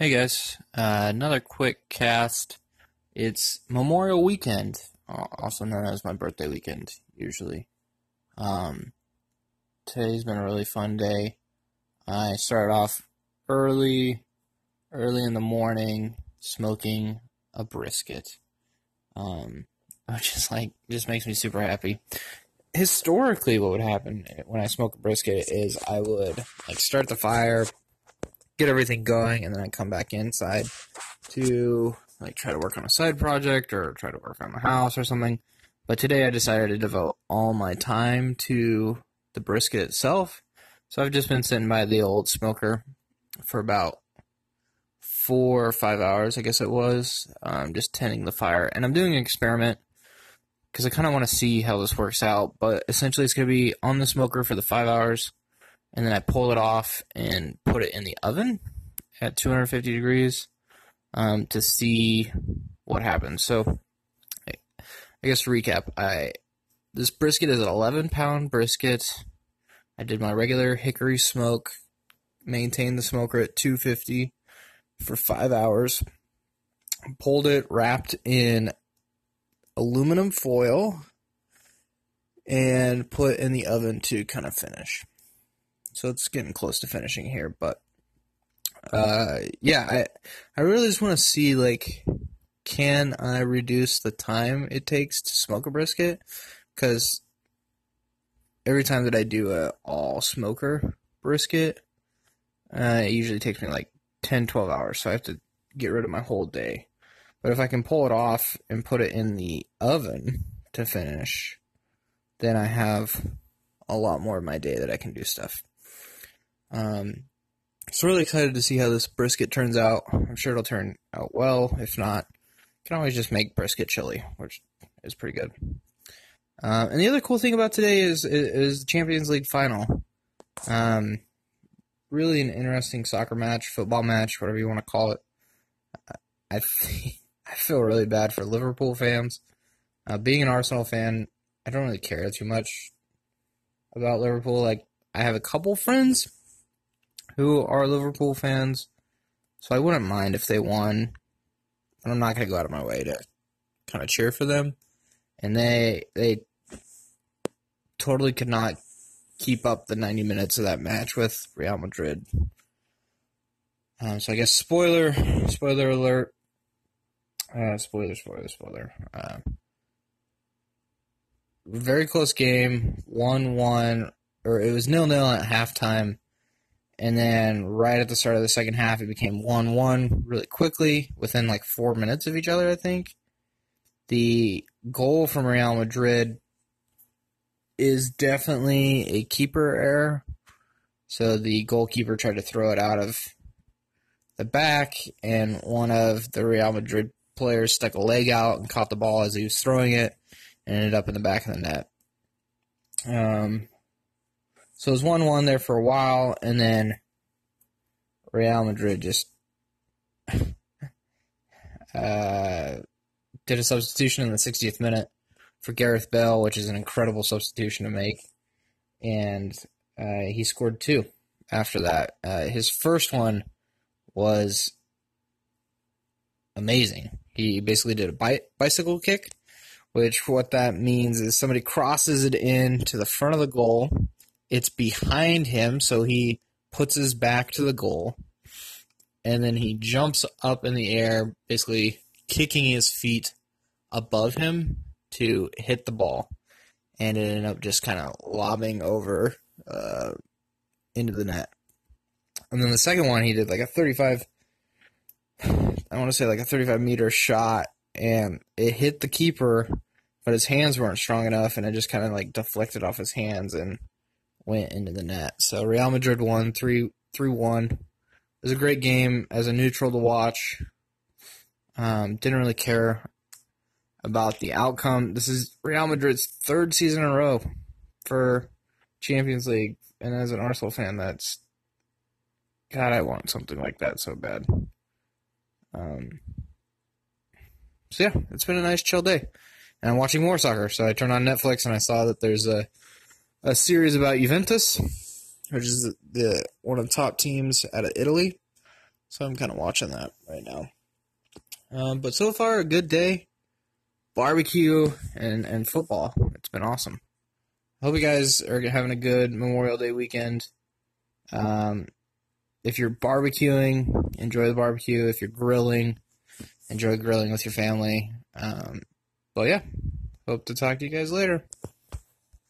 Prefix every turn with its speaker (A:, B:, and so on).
A: Hey guys, uh, another quick cast. It's Memorial Weekend, uh, also known as my birthday weekend, usually. Um, today's been a really fun day. I started off early, early in the morning, smoking a brisket. Um, which is like, just makes me super happy. Historically, what would happen when I smoke a brisket is I would like start the fire, get everything going, and then I come back inside to like try to work on a side project or try to work on the house or something. But today I decided to devote all my time to the brisket itself. So I've just been sitting by the old smoker for about four or five hours, I guess it was, um, just tending the fire. And I'm doing an experiment because I kind of want to see how this works out. But essentially, it's going to be on the smoker for the five hours and then I pull it off and put it in the oven at 250 degrees um, to see what happens. So, I guess to recap, I this brisket is an 11 pound brisket. I did my regular hickory smoke, maintained the smoker at 250 for five hours. Pulled it wrapped in aluminum foil and put in the oven to kind of finish so it's getting close to finishing here. But uh, yeah, I I really just want to see like, can I reduce the time it takes to smoke a brisket? Because every time that I do a all smoker brisket, uh, it usually takes me like 10, 12 hours. So I have to get rid of my whole day. But if I can pull it off and put it in the oven to finish, then I have a lot more of my day that I can do stuff. Um, so really excited to see how this brisket turns out. I'm sure it'll turn out well. If not, can always just make brisket chili, which is pretty good. Uh, and the other cool thing about today is is, the Champions League final. Um, really an interesting soccer match, football match, whatever you want to call it. I I feel really bad for Liverpool fans. Uh, being an Arsenal fan, I don't really care too much about Liverpool. Like I have a couple friends who are Liverpool fans, so I wouldn't mind if they won. But I'm not to go out of my way to kind of cheer for them. And they they totally could not keep up the 90 minutes of that match with Real Madrid. Um, so I guess spoiler, spoiler alert. Uh, spoiler, spoiler, spoiler. Uh, very close game, one one, or it was nil nil at halftime. And then right at the start of the second half, it became 1 1 really quickly within like four minutes of each other, I think. The goal from Real Madrid is definitely a keeper error. So the goalkeeper tried to throw it out of the back, and one of the Real Madrid players stuck a leg out and caught the ball as he was throwing it and ended up in the back of the net. Um, so it was 1 1 there for a while, and then Real Madrid just uh, did a substitution in the 60th minute for Gareth Bale, which is an incredible substitution to make. And uh, he scored two after that. Uh, his first one was amazing. He basically did a bi- bicycle kick, which what that means is somebody crosses it in to the front of the goal it's behind him, so he puts his back to the goal, and then he jumps up in the air, basically kicking his feet above him to hit the ball, and it ended up just kind of lobbing over uh, into the net. And then the second one, he did like a 35, I want to say like a 35 meter shot, and it hit the keeper, but his hands weren't strong enough, and it just kind of like deflected off his hands and went into the net. So Real Madrid won 3 3 1. It was a great game as a neutral to watch. Um, didn't really care about the outcome. This is Real Madrid's third season in a row for Champions League. And as an Arsenal fan, that's. God, I want something like that so bad. Um, so yeah, it's been a nice chill day. And I'm watching more soccer. So I turned on Netflix and I saw that there's a a series about Juventus, which is the one of the top teams out of Italy. So I'm kind of watching that right now. Um, but so far, a good day. Barbecue and, and football. It's been awesome. I hope you guys are having a good Memorial Day weekend. Um, if you're barbecuing, enjoy the barbecue. If you're grilling, enjoy grilling with your family. Um, but yeah, hope to talk to you guys later.